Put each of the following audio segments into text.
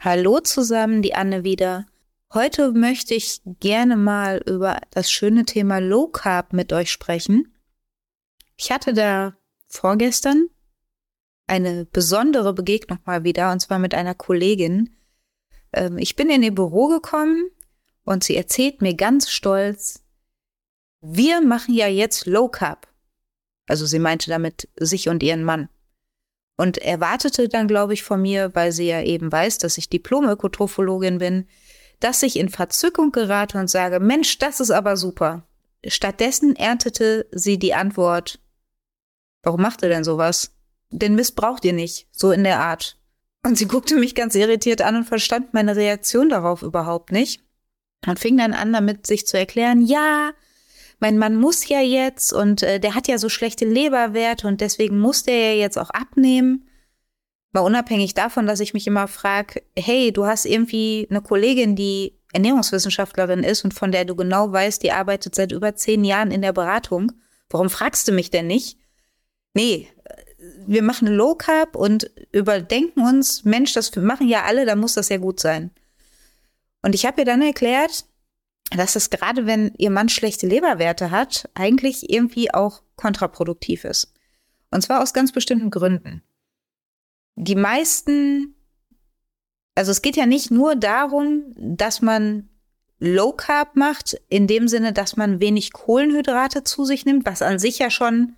Hallo zusammen, die Anne wieder. Heute möchte ich gerne mal über das schöne Thema Low Carb mit euch sprechen. Ich hatte da vorgestern eine besondere Begegnung mal wieder, und zwar mit einer Kollegin. Ähm, ich bin in ihr Büro gekommen und sie erzählt mir ganz stolz, wir machen ja jetzt Low Carb. Also sie meinte damit sich und ihren Mann. Und erwartete dann, glaube ich, von mir, weil sie ja eben weiß, dass ich Diplom-Ökotrophologin bin, dass ich in Verzückung gerate und sage, Mensch, das ist aber super. Stattdessen erntete sie die Antwort, warum macht ihr denn sowas? Den Mist braucht ihr nicht, so in der Art. Und sie guckte mich ganz irritiert an und verstand meine Reaktion darauf überhaupt nicht. Und fing dann an, damit sich zu erklären, ja, mein Mann muss ja jetzt und äh, der hat ja so schlechte Leberwerte und deswegen muss der ja jetzt auch abnehmen. Mal unabhängig davon, dass ich mich immer frage, hey, du hast irgendwie eine Kollegin, die Ernährungswissenschaftlerin ist und von der du genau weißt, die arbeitet seit über zehn Jahren in der Beratung. Warum fragst du mich denn nicht? Nee, wir machen Low Carb und überdenken uns, Mensch, das machen ja alle, da muss das ja gut sein. Und ich habe ihr dann erklärt, dass das gerade, wenn ihr Mann schlechte Leberwerte hat, eigentlich irgendwie auch kontraproduktiv ist. Und zwar aus ganz bestimmten Gründen. Die meisten, also es geht ja nicht nur darum, dass man Low Carb macht, in dem Sinne, dass man wenig Kohlenhydrate zu sich nimmt, was an sich ja schon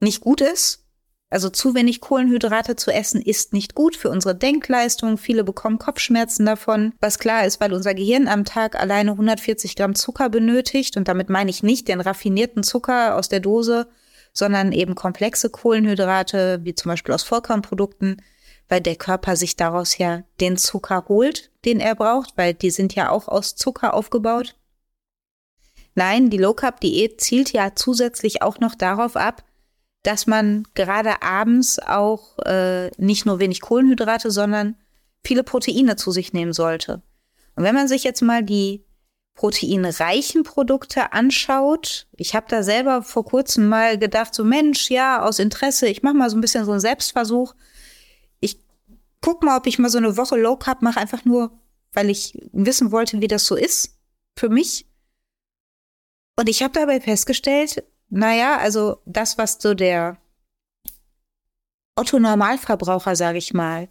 nicht gut ist, also zu wenig Kohlenhydrate zu essen ist nicht gut für unsere Denkleistung. Viele bekommen Kopfschmerzen davon, was klar ist, weil unser Gehirn am Tag alleine 140 Gramm Zucker benötigt. Und damit meine ich nicht den raffinierten Zucker aus der Dose, sondern eben komplexe Kohlenhydrate, wie zum Beispiel aus Vollkornprodukten, weil der Körper sich daraus ja den Zucker holt, den er braucht, weil die sind ja auch aus Zucker aufgebaut. Nein, die Low Carb Diät zielt ja zusätzlich auch noch darauf ab, dass man gerade abends auch äh, nicht nur wenig Kohlenhydrate, sondern viele Proteine zu sich nehmen sollte. Und wenn man sich jetzt mal die proteinreichen Produkte anschaut, ich habe da selber vor kurzem mal gedacht, so Mensch, ja, aus Interesse, ich mache mal so ein bisschen so einen Selbstversuch. Ich guck mal, ob ich mal so eine Woche Low Carb mache, einfach nur, weil ich wissen wollte, wie das so ist für mich. Und ich habe dabei festgestellt, naja, also das, was so der Otto-Normalverbraucher, sage ich mal,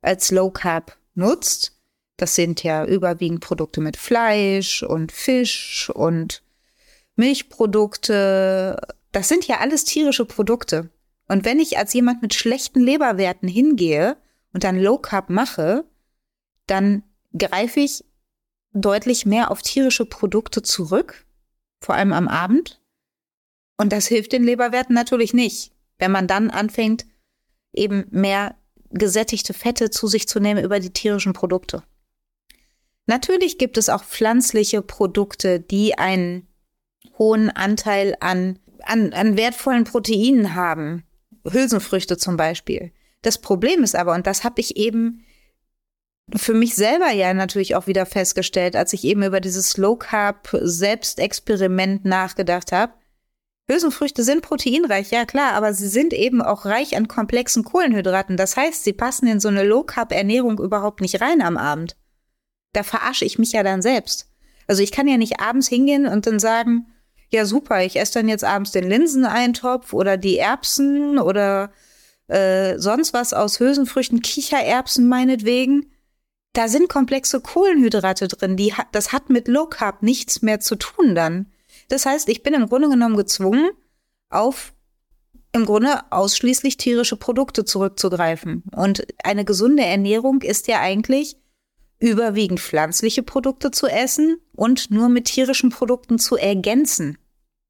als Low Carb nutzt, das sind ja überwiegend Produkte mit Fleisch und Fisch und Milchprodukte. Das sind ja alles tierische Produkte. Und wenn ich als jemand mit schlechten Leberwerten hingehe und dann Low Carb mache, dann greife ich deutlich mehr auf tierische Produkte zurück, vor allem am Abend, und das hilft den Leberwerten natürlich nicht, wenn man dann anfängt, eben mehr gesättigte Fette zu sich zu nehmen über die tierischen Produkte. Natürlich gibt es auch pflanzliche Produkte, die einen hohen Anteil an, an, an wertvollen Proteinen haben. Hülsenfrüchte zum Beispiel. Das Problem ist aber, und das habe ich eben für mich selber ja natürlich auch wieder festgestellt, als ich eben über dieses Low Carb Selbstexperiment nachgedacht habe, Hülsenfrüchte sind proteinreich, ja klar, aber sie sind eben auch reich an komplexen Kohlenhydraten. Das heißt, sie passen in so eine Low-Carb-Ernährung überhaupt nicht rein am Abend. Da verarsche ich mich ja dann selbst. Also ich kann ja nicht abends hingehen und dann sagen, ja super, ich esse dann jetzt abends den Linseneintopf oder die Erbsen oder äh, sonst was aus Hülsenfrüchten, Kichererbsen meinetwegen. Da sind komplexe Kohlenhydrate drin. Die, das hat mit Low Carb nichts mehr zu tun dann. Das heißt, ich bin im Grunde genommen gezwungen, auf im Grunde ausschließlich tierische Produkte zurückzugreifen. Und eine gesunde Ernährung ist ja eigentlich überwiegend pflanzliche Produkte zu essen und nur mit tierischen Produkten zu ergänzen.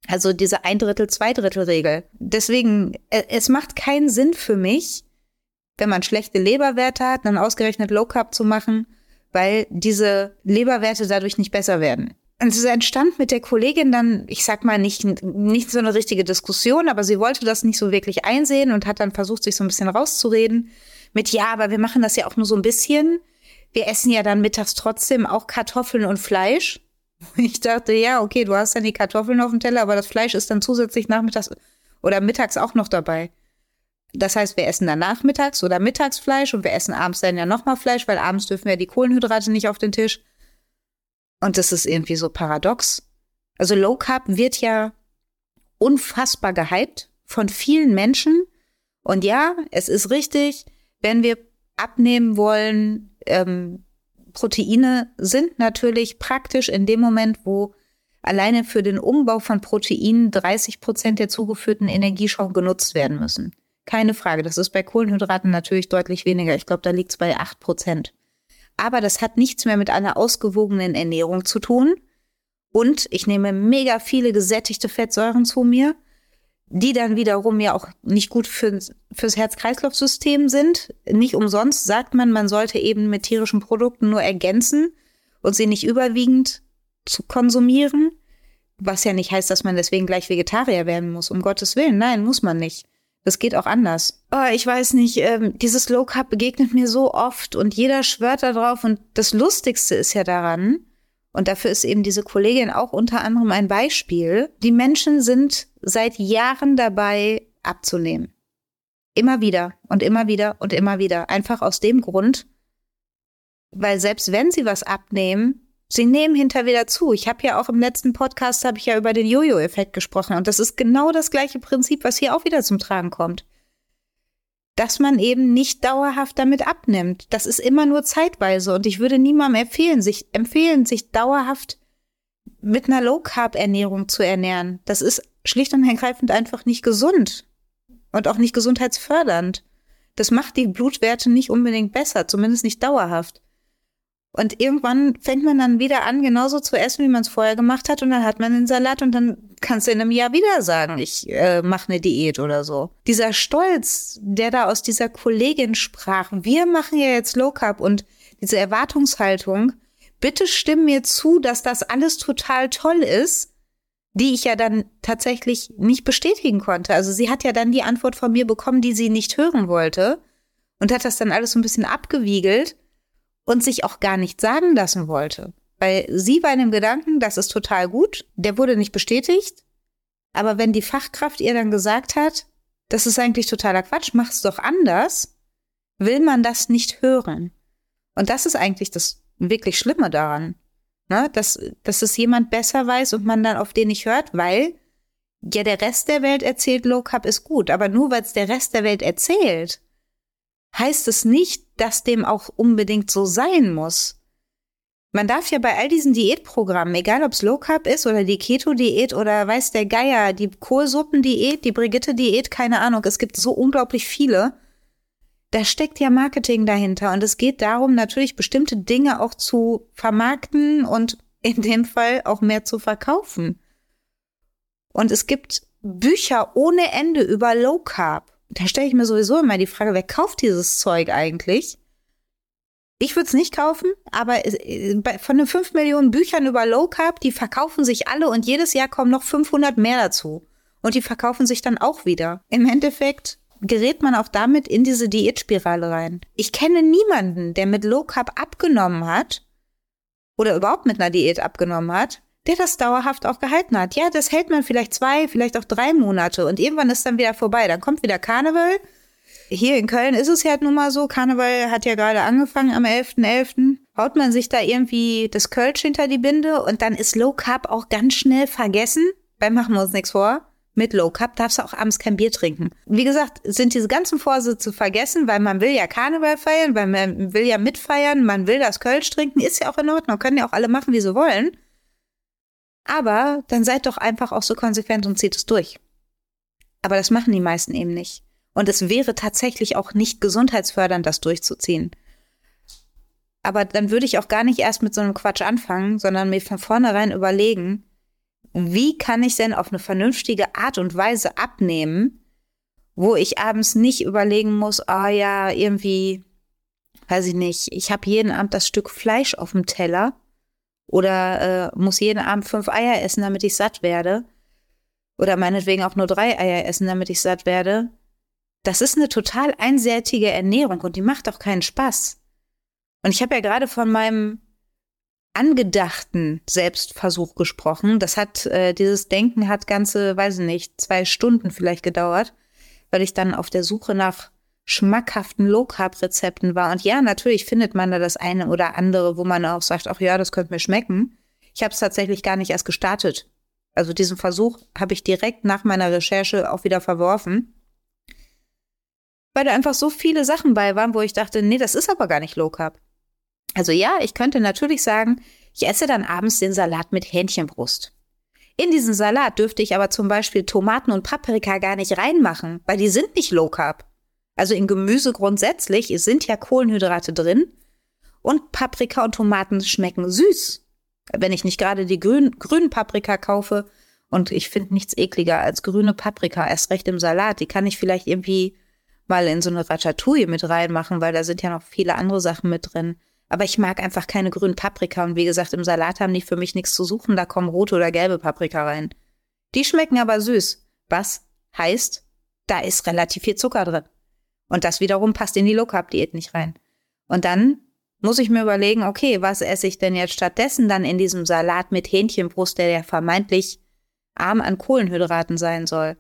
Also diese ein Drittel, zwei Drittel Regel. Deswegen, äh, es macht keinen Sinn für mich, wenn man schlechte Leberwerte hat, dann ausgerechnet Low Carb zu machen, weil diese Leberwerte dadurch nicht besser werden. Und es entstand mit der Kollegin dann, ich sag mal, nicht, nicht so eine richtige Diskussion, aber sie wollte das nicht so wirklich einsehen und hat dann versucht, sich so ein bisschen rauszureden mit, ja, aber wir machen das ja auch nur so ein bisschen. Wir essen ja dann mittags trotzdem auch Kartoffeln und Fleisch. Ich dachte, ja, okay, du hast dann die Kartoffeln auf dem Teller, aber das Fleisch ist dann zusätzlich nachmittags oder mittags auch noch dabei. Das heißt, wir essen dann nachmittags oder mittags Fleisch und wir essen abends dann ja nochmal Fleisch, weil abends dürfen wir die Kohlenhydrate nicht auf den Tisch. Und das ist irgendwie so paradox. Also Low Carb wird ja unfassbar gehypt von vielen Menschen. Und ja, es ist richtig, wenn wir abnehmen wollen, ähm, Proteine sind natürlich praktisch in dem Moment, wo alleine für den Umbau von Proteinen 30 Prozent der zugeführten Energie schon genutzt werden müssen. Keine Frage. Das ist bei Kohlenhydraten natürlich deutlich weniger. Ich glaube, da liegt es bei 8 Prozent. Aber das hat nichts mehr mit einer ausgewogenen Ernährung zu tun. Und ich nehme mega viele gesättigte Fettsäuren zu mir, die dann wiederum ja auch nicht gut für, fürs Herz-Kreislauf-System sind. Nicht umsonst sagt man, man sollte eben mit tierischen Produkten nur ergänzen und sie nicht überwiegend zu konsumieren. Was ja nicht heißt, dass man deswegen gleich Vegetarier werden muss. Um Gottes Willen. Nein, muss man nicht. Das geht auch anders. Oh, ich weiß nicht, ähm, dieses Low Carb begegnet mir so oft und jeder schwört da drauf. Und das Lustigste ist ja daran, und dafür ist eben diese Kollegin auch unter anderem ein Beispiel, die Menschen sind seit Jahren dabei abzunehmen. Immer wieder und immer wieder und immer wieder. Einfach aus dem Grund, weil selbst wenn sie was abnehmen, Sie nehmen hinter wieder zu. Ich habe ja auch im letzten Podcast habe ich ja über den Jojo-Effekt gesprochen und das ist genau das gleiche Prinzip, was hier auch wieder zum Tragen kommt. Dass man eben nicht dauerhaft damit abnimmt. Das ist immer nur zeitweise und ich würde niemandem empfehlen, sich empfehlen, sich dauerhaft mit einer Low Carb Ernährung zu ernähren. Das ist schlicht und ergreifend einfach nicht gesund und auch nicht gesundheitsfördernd. Das macht die Blutwerte nicht unbedingt besser, zumindest nicht dauerhaft. Und irgendwann fängt man dann wieder an, genauso zu essen, wie man es vorher gemacht hat. Und dann hat man den Salat und dann kannst du in einem Jahr wieder sagen, ich äh, mache eine Diät oder so. Dieser Stolz, der da aus dieser Kollegin sprach, wir machen ja jetzt Low Carb und diese Erwartungshaltung, bitte stimm mir zu, dass das alles total toll ist, die ich ja dann tatsächlich nicht bestätigen konnte. Also sie hat ja dann die Antwort von mir bekommen, die sie nicht hören wollte und hat das dann alles so ein bisschen abgewiegelt und sich auch gar nicht sagen lassen wollte. Weil sie war in dem Gedanken, das ist total gut, der wurde nicht bestätigt. Aber wenn die Fachkraft ihr dann gesagt hat, das ist eigentlich totaler Quatsch, mach's doch anders, will man das nicht hören. Und das ist eigentlich das wirklich Schlimme daran. Ne? Dass, dass es jemand besser weiß und man dann auf den nicht hört, weil ja der Rest der Welt erzählt, Low Carb ist gut. Aber nur weil es der Rest der Welt erzählt, heißt es nicht, dass dem auch unbedingt so sein muss. Man darf ja bei all diesen Diätprogrammen, egal ob es Low Carb ist oder die Keto-Diät oder weiß der Geier, die Kohlsuppen-Diät, die Brigitte-Diät, keine Ahnung, es gibt so unglaublich viele. Da steckt ja Marketing dahinter und es geht darum, natürlich bestimmte Dinge auch zu vermarkten und in dem Fall auch mehr zu verkaufen. Und es gibt Bücher ohne Ende über Low Carb da stelle ich mir sowieso immer die Frage, wer kauft dieses Zeug eigentlich? Ich würde es nicht kaufen, aber von den 5 Millionen Büchern über Low Carb, die verkaufen sich alle und jedes Jahr kommen noch 500 mehr dazu. Und die verkaufen sich dann auch wieder. Im Endeffekt gerät man auch damit in diese Diätspirale rein. Ich kenne niemanden, der mit Low Carb abgenommen hat oder überhaupt mit einer Diät abgenommen hat, der das dauerhaft auch gehalten hat. Ja, das hält man vielleicht zwei, vielleicht auch drei Monate und irgendwann ist dann wieder vorbei. Dann kommt wieder Karneval. Hier in Köln ist es ja nun mal so, Karneval hat ja gerade angefangen am 11.11. .11. Haut man sich da irgendwie das Kölsch hinter die Binde und dann ist Low Carb auch ganz schnell vergessen. Beim machen wir uns nichts vor. Mit Low Carb darfst du auch abends kein Bier trinken. Wie gesagt, sind diese ganzen Vorsätze vergessen, weil man will ja Karneval feiern, weil man will ja mitfeiern, man will das Kölsch trinken, ist ja auch in Ordnung, können ja auch alle machen, wie sie wollen. Aber dann seid doch einfach auch so konsequent und zieht es durch. Aber das machen die meisten eben nicht. Und es wäre tatsächlich auch nicht gesundheitsfördernd, das durchzuziehen. Aber dann würde ich auch gar nicht erst mit so einem Quatsch anfangen, sondern mir von vornherein überlegen, wie kann ich denn auf eine vernünftige Art und Weise abnehmen, wo ich abends nicht überlegen muss, ah oh ja, irgendwie, weiß ich nicht, ich habe jeden Abend das Stück Fleisch auf dem Teller oder äh, muss jeden Abend fünf Eier essen, damit ich satt werde. Oder meinetwegen auch nur drei Eier essen, damit ich satt werde. Das ist eine total einseitige Ernährung und die macht auch keinen Spaß. Und ich habe ja gerade von meinem angedachten Selbstversuch gesprochen. Das hat, äh, dieses Denken hat ganze, weiß ich nicht, zwei Stunden vielleicht gedauert, weil ich dann auf der Suche nach schmackhaften Low Carb Rezepten war. Und ja, natürlich findet man da das eine oder andere, wo man auch sagt, ach ja, das könnte mir schmecken. Ich habe es tatsächlich gar nicht erst gestartet. Also diesen Versuch habe ich direkt nach meiner Recherche auch wieder verworfen, weil da einfach so viele Sachen bei waren, wo ich dachte, nee, das ist aber gar nicht Low Carb. Also ja, ich könnte natürlich sagen, ich esse dann abends den Salat mit Hähnchenbrust. In diesen Salat dürfte ich aber zum Beispiel Tomaten und Paprika gar nicht reinmachen, weil die sind nicht Low Carb. Also in Gemüse grundsätzlich sind ja Kohlenhydrate drin und Paprika und Tomaten schmecken süß. Wenn ich nicht gerade die grün, grünen Paprika kaufe und ich finde nichts ekliger als grüne Paprika, erst recht im Salat, die kann ich vielleicht irgendwie mal in so eine Ratatouille mit reinmachen, weil da sind ja noch viele andere Sachen mit drin. Aber ich mag einfach keine grünen Paprika und wie gesagt, im Salat haben die für mich nichts zu suchen, da kommen rote oder gelbe Paprika rein. Die schmecken aber süß, was heißt, da ist relativ viel Zucker drin. Und das wiederum passt in die Low Carb Diät nicht rein. Und dann muss ich mir überlegen, okay, was esse ich denn jetzt stattdessen dann in diesem Salat mit Hähnchenbrust, der ja vermeintlich arm an Kohlenhydraten sein soll?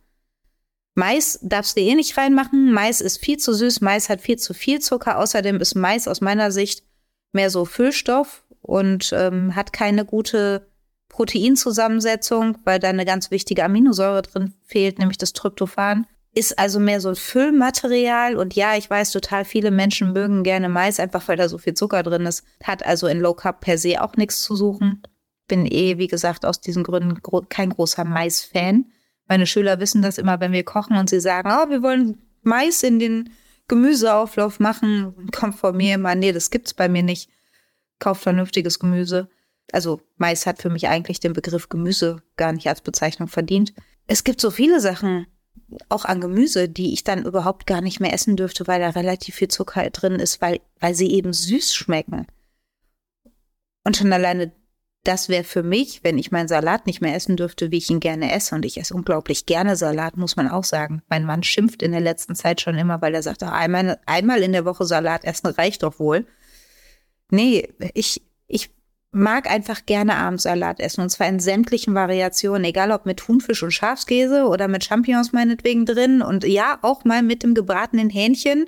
Mais darfst du eh nicht reinmachen. Mais ist viel zu süß. Mais hat viel zu viel Zucker. Außerdem ist Mais aus meiner Sicht mehr so Füllstoff und ähm, hat keine gute Proteinzusammensetzung, weil da eine ganz wichtige Aminosäure drin fehlt, nämlich das Tryptophan ist also mehr so ein Füllmaterial. Und ja, ich weiß, total viele Menschen mögen gerne Mais, einfach weil da so viel Zucker drin ist. Hat also in Low Carb per se auch nichts zu suchen. Bin eh, wie gesagt, aus diesen Gründen gro kein großer Mais-Fan. Meine Schüler wissen das immer, wenn wir kochen und sie sagen, oh, wir wollen Mais in den Gemüseauflauf machen, kommt von mir immer, nee, das gibt's bei mir nicht. Kauft vernünftiges Gemüse. Also Mais hat für mich eigentlich den Begriff Gemüse gar nicht als Bezeichnung verdient. Es gibt so viele Sachen, auch an Gemüse, die ich dann überhaupt gar nicht mehr essen dürfte, weil da relativ viel Zucker drin ist, weil, weil sie eben süß schmecken. Und schon alleine das wäre für mich, wenn ich meinen Salat nicht mehr essen dürfte, wie ich ihn gerne esse. Und ich esse unglaublich gerne Salat, muss man auch sagen. Mein Mann schimpft in der letzten Zeit schon immer, weil er sagt, einmal, einmal in der Woche Salat essen reicht doch wohl. Nee, ich mag einfach gerne abends Salat essen und zwar in sämtlichen Variationen, egal ob mit Thunfisch und Schafskäse oder mit Champignons meinetwegen drin und ja, auch mal mit dem gebratenen Hähnchen.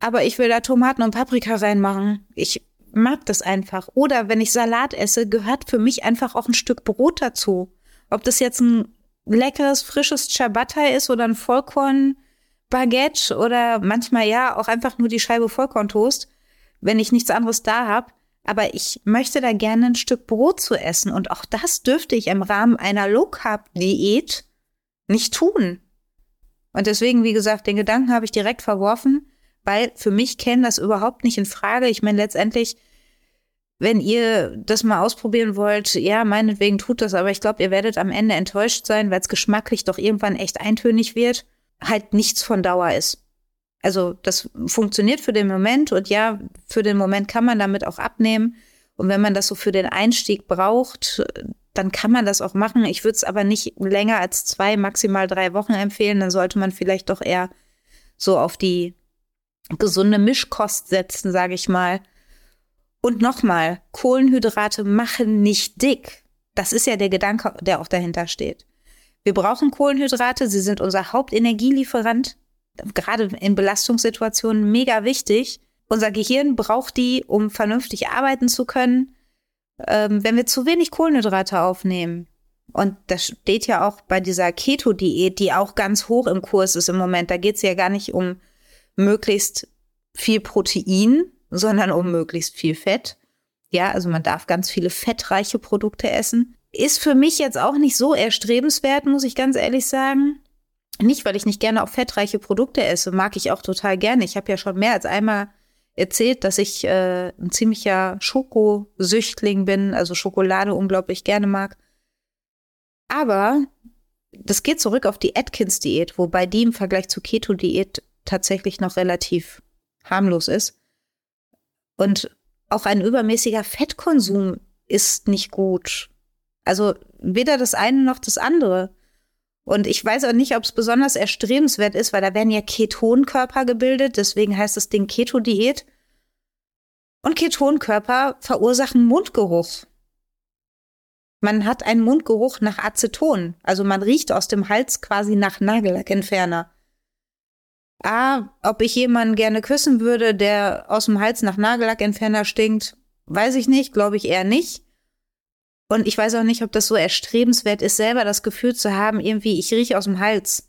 Aber ich will da Tomaten und Paprika reinmachen. Ich mag das einfach. Oder wenn ich Salat esse, gehört für mich einfach auch ein Stück Brot dazu. Ob das jetzt ein leckeres, frisches Ciabatta ist oder ein Vollkorn-Baguette oder manchmal ja auch einfach nur die Scheibe Vollkorntoast. Wenn ich nichts anderes da habe, aber ich möchte da gerne ein Stück Brot zu essen und auch das dürfte ich im Rahmen einer Low Carb Diät nicht tun. Und deswegen, wie gesagt, den Gedanken habe ich direkt verworfen, weil für mich käme das überhaupt nicht in Frage. Ich meine, letztendlich, wenn ihr das mal ausprobieren wollt, ja, meinetwegen tut das, aber ich glaube, ihr werdet am Ende enttäuscht sein, weil es geschmacklich doch irgendwann echt eintönig wird, halt nichts von Dauer ist. Also das funktioniert für den Moment und ja, für den Moment kann man damit auch abnehmen. Und wenn man das so für den Einstieg braucht, dann kann man das auch machen. Ich würde es aber nicht länger als zwei, maximal drei Wochen empfehlen. Dann sollte man vielleicht doch eher so auf die gesunde Mischkost setzen, sage ich mal. Und nochmal, Kohlenhydrate machen nicht dick. Das ist ja der Gedanke, der auch dahinter steht. Wir brauchen Kohlenhydrate, sie sind unser Hauptenergielieferant gerade in Belastungssituationen mega wichtig. Unser Gehirn braucht die, um vernünftig arbeiten zu können. Ähm, wenn wir zu wenig Kohlenhydrate aufnehmen, und das steht ja auch bei dieser Keto-Diät, die auch ganz hoch im Kurs ist im Moment, da geht es ja gar nicht um möglichst viel Protein, sondern um möglichst viel Fett. Ja, also man darf ganz viele fettreiche Produkte essen. Ist für mich jetzt auch nicht so erstrebenswert, muss ich ganz ehrlich sagen. Nicht, weil ich nicht gerne auch fettreiche Produkte esse, mag ich auch total gerne. Ich habe ja schon mehr als einmal erzählt, dass ich äh, ein ziemlicher Schokosüchtling bin, also Schokolade unglaublich gerne mag. Aber das geht zurück auf die Atkins-Diät, wobei die im Vergleich zur Keto-Diät tatsächlich noch relativ harmlos ist. Und auch ein übermäßiger Fettkonsum ist nicht gut. Also weder das eine noch das andere. Und ich weiß auch nicht, ob es besonders erstrebenswert ist, weil da werden ja Ketonkörper gebildet, deswegen heißt das Ding Keto-Diät. Und Ketonkörper verursachen Mundgeruch. Man hat einen Mundgeruch nach Aceton, also man riecht aus dem Hals quasi nach Nagellackentferner. Ah, ob ich jemanden gerne küssen würde, der aus dem Hals nach Nagellackentferner stinkt, weiß ich nicht, glaube ich eher nicht. Und ich weiß auch nicht, ob das so erstrebenswert ist, selber das Gefühl zu haben, irgendwie, ich rieche aus dem Hals.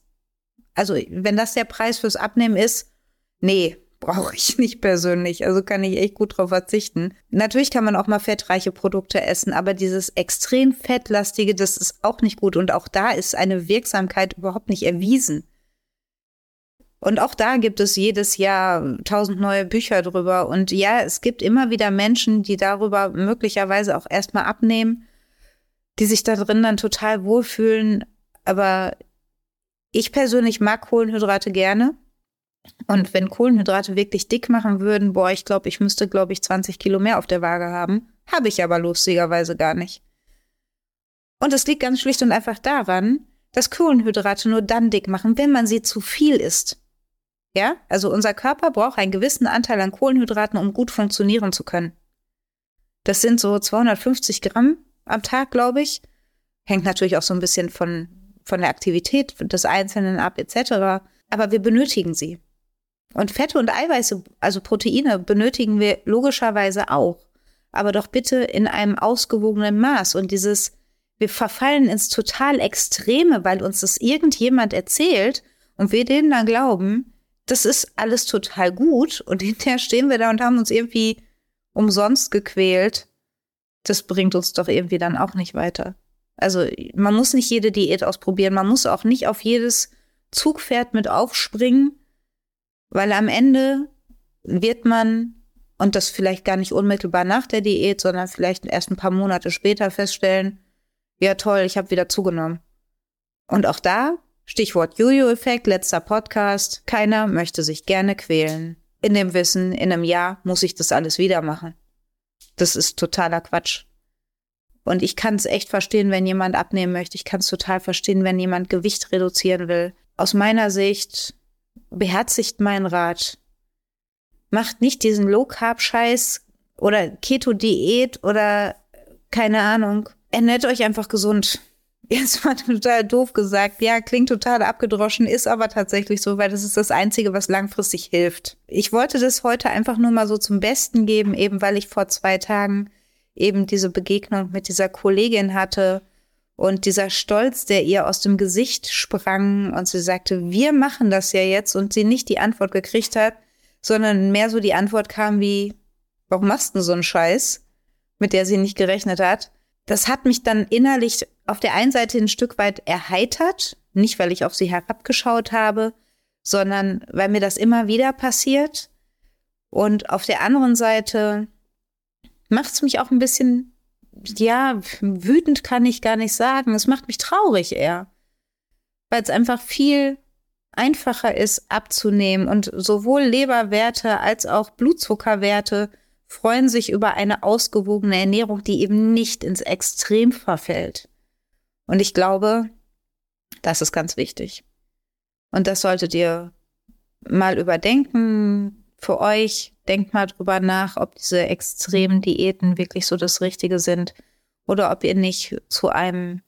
Also, wenn das der Preis fürs Abnehmen ist, nee, brauche ich nicht persönlich. Also kann ich echt gut drauf verzichten. Natürlich kann man auch mal fettreiche Produkte essen, aber dieses extrem fettlastige, das ist auch nicht gut. Und auch da ist eine Wirksamkeit überhaupt nicht erwiesen. Und auch da gibt es jedes Jahr tausend neue Bücher drüber. Und ja, es gibt immer wieder Menschen, die darüber möglicherweise auch erstmal abnehmen, die sich da drin dann total wohlfühlen. Aber ich persönlich mag Kohlenhydrate gerne. Und wenn Kohlenhydrate wirklich dick machen würden, boah, ich glaube, ich müsste, glaube ich, 20 Kilo mehr auf der Waage haben. Habe ich aber lustigerweise gar nicht. Und es liegt ganz schlicht und einfach daran, dass Kohlenhydrate nur dann dick machen, wenn man sie zu viel isst. Ja, also unser Körper braucht einen gewissen Anteil an Kohlenhydraten, um gut funktionieren zu können. Das sind so 250 Gramm am Tag, glaube ich. Hängt natürlich auch so ein bisschen von, von der Aktivität des Einzelnen ab, etc. Aber wir benötigen sie. Und Fette und Eiweiße, also Proteine, benötigen wir logischerweise auch. Aber doch bitte in einem ausgewogenen Maß. Und dieses, wir verfallen ins total Extreme, weil uns das irgendjemand erzählt und wir denen dann glauben, das ist alles total gut und hinterher stehen wir da und haben uns irgendwie umsonst gequält. Das bringt uns doch irgendwie dann auch nicht weiter. Also man muss nicht jede Diät ausprobieren, man muss auch nicht auf jedes Zugpferd mit aufspringen, weil am Ende wird man, und das vielleicht gar nicht unmittelbar nach der Diät, sondern vielleicht erst ein paar Monate später feststellen, ja toll, ich habe wieder zugenommen. Und auch da Stichwort Jojo-Effekt, letzter Podcast. Keiner möchte sich gerne quälen. In dem Wissen, in einem Jahr muss ich das alles wieder machen. Das ist totaler Quatsch. Und ich kann es echt verstehen, wenn jemand abnehmen möchte. Ich kann es total verstehen, wenn jemand Gewicht reduzieren will. Aus meiner Sicht beherzigt mein Rat. Macht nicht diesen Low-Carb-Scheiß oder Keto-Diät oder keine Ahnung. Ernährt euch einfach gesund jetzt mal total doof gesagt. Ja, klingt total abgedroschen, ist aber tatsächlich so, weil das ist das Einzige, was langfristig hilft. Ich wollte das heute einfach nur mal so zum Besten geben, eben weil ich vor zwei Tagen eben diese Begegnung mit dieser Kollegin hatte und dieser Stolz, der ihr aus dem Gesicht sprang und sie sagte, wir machen das ja jetzt und sie nicht die Antwort gekriegt hat, sondern mehr so die Antwort kam wie, warum machst du so einen Scheiß, mit der sie nicht gerechnet hat das hat mich dann innerlich auf der einen Seite ein Stück weit erheitert, nicht weil ich auf sie herabgeschaut habe, sondern weil mir das immer wieder passiert. Und auf der anderen Seite macht es mich auch ein bisschen, ja, wütend kann ich gar nicht sagen. Es macht mich traurig eher, weil es einfach viel einfacher ist abzunehmen und sowohl Leberwerte als auch Blutzuckerwerte freuen sich über eine ausgewogene Ernährung, die eben nicht ins Extrem verfällt. Und ich glaube, das ist ganz wichtig. Und das solltet ihr mal überdenken für euch. Denkt mal drüber nach, ob diese extremen Diäten wirklich so das Richtige sind oder ob ihr nicht zu einem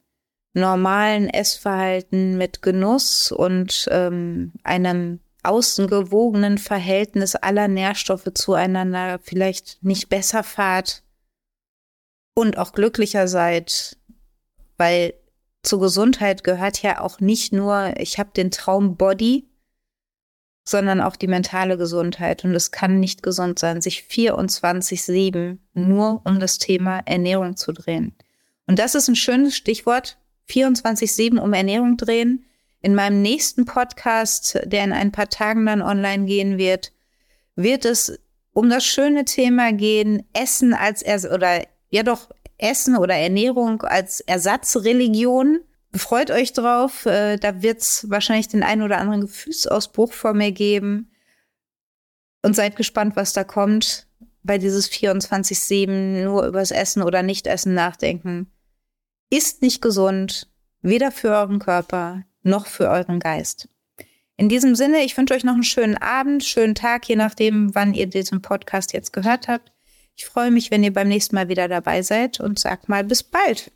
normalen Essverhalten mit Genuss und ähm, einem ausgewogenen Verhältnis aller Nährstoffe zueinander vielleicht nicht besser fahrt und auch glücklicher seid, weil zur Gesundheit gehört ja auch nicht nur, ich habe den Traum Body, sondern auch die mentale Gesundheit. Und es kann nicht gesund sein, sich 24-7 nur um das Thema Ernährung zu drehen. Und das ist ein schönes Stichwort, 24-7 um Ernährung drehen. In meinem nächsten Podcast, der in ein paar Tagen dann online gehen wird, wird es um das schöne Thema gehen, Essen als Ers oder ja doch Essen oder Ernährung als Ersatzreligion. Freut euch drauf, äh, da wird es wahrscheinlich den einen oder anderen Gefühlsausbruch vor mir geben. Und seid gespannt, was da kommt, bei dieses 24-7 nur übers Essen oder Nicht-Essen nachdenken. Ist nicht gesund, weder für euren Körper noch für euren Geist. In diesem Sinne, ich wünsche euch noch einen schönen Abend, schönen Tag, je nachdem, wann ihr diesen Podcast jetzt gehört habt. Ich freue mich, wenn ihr beim nächsten Mal wieder dabei seid und sag mal bis bald.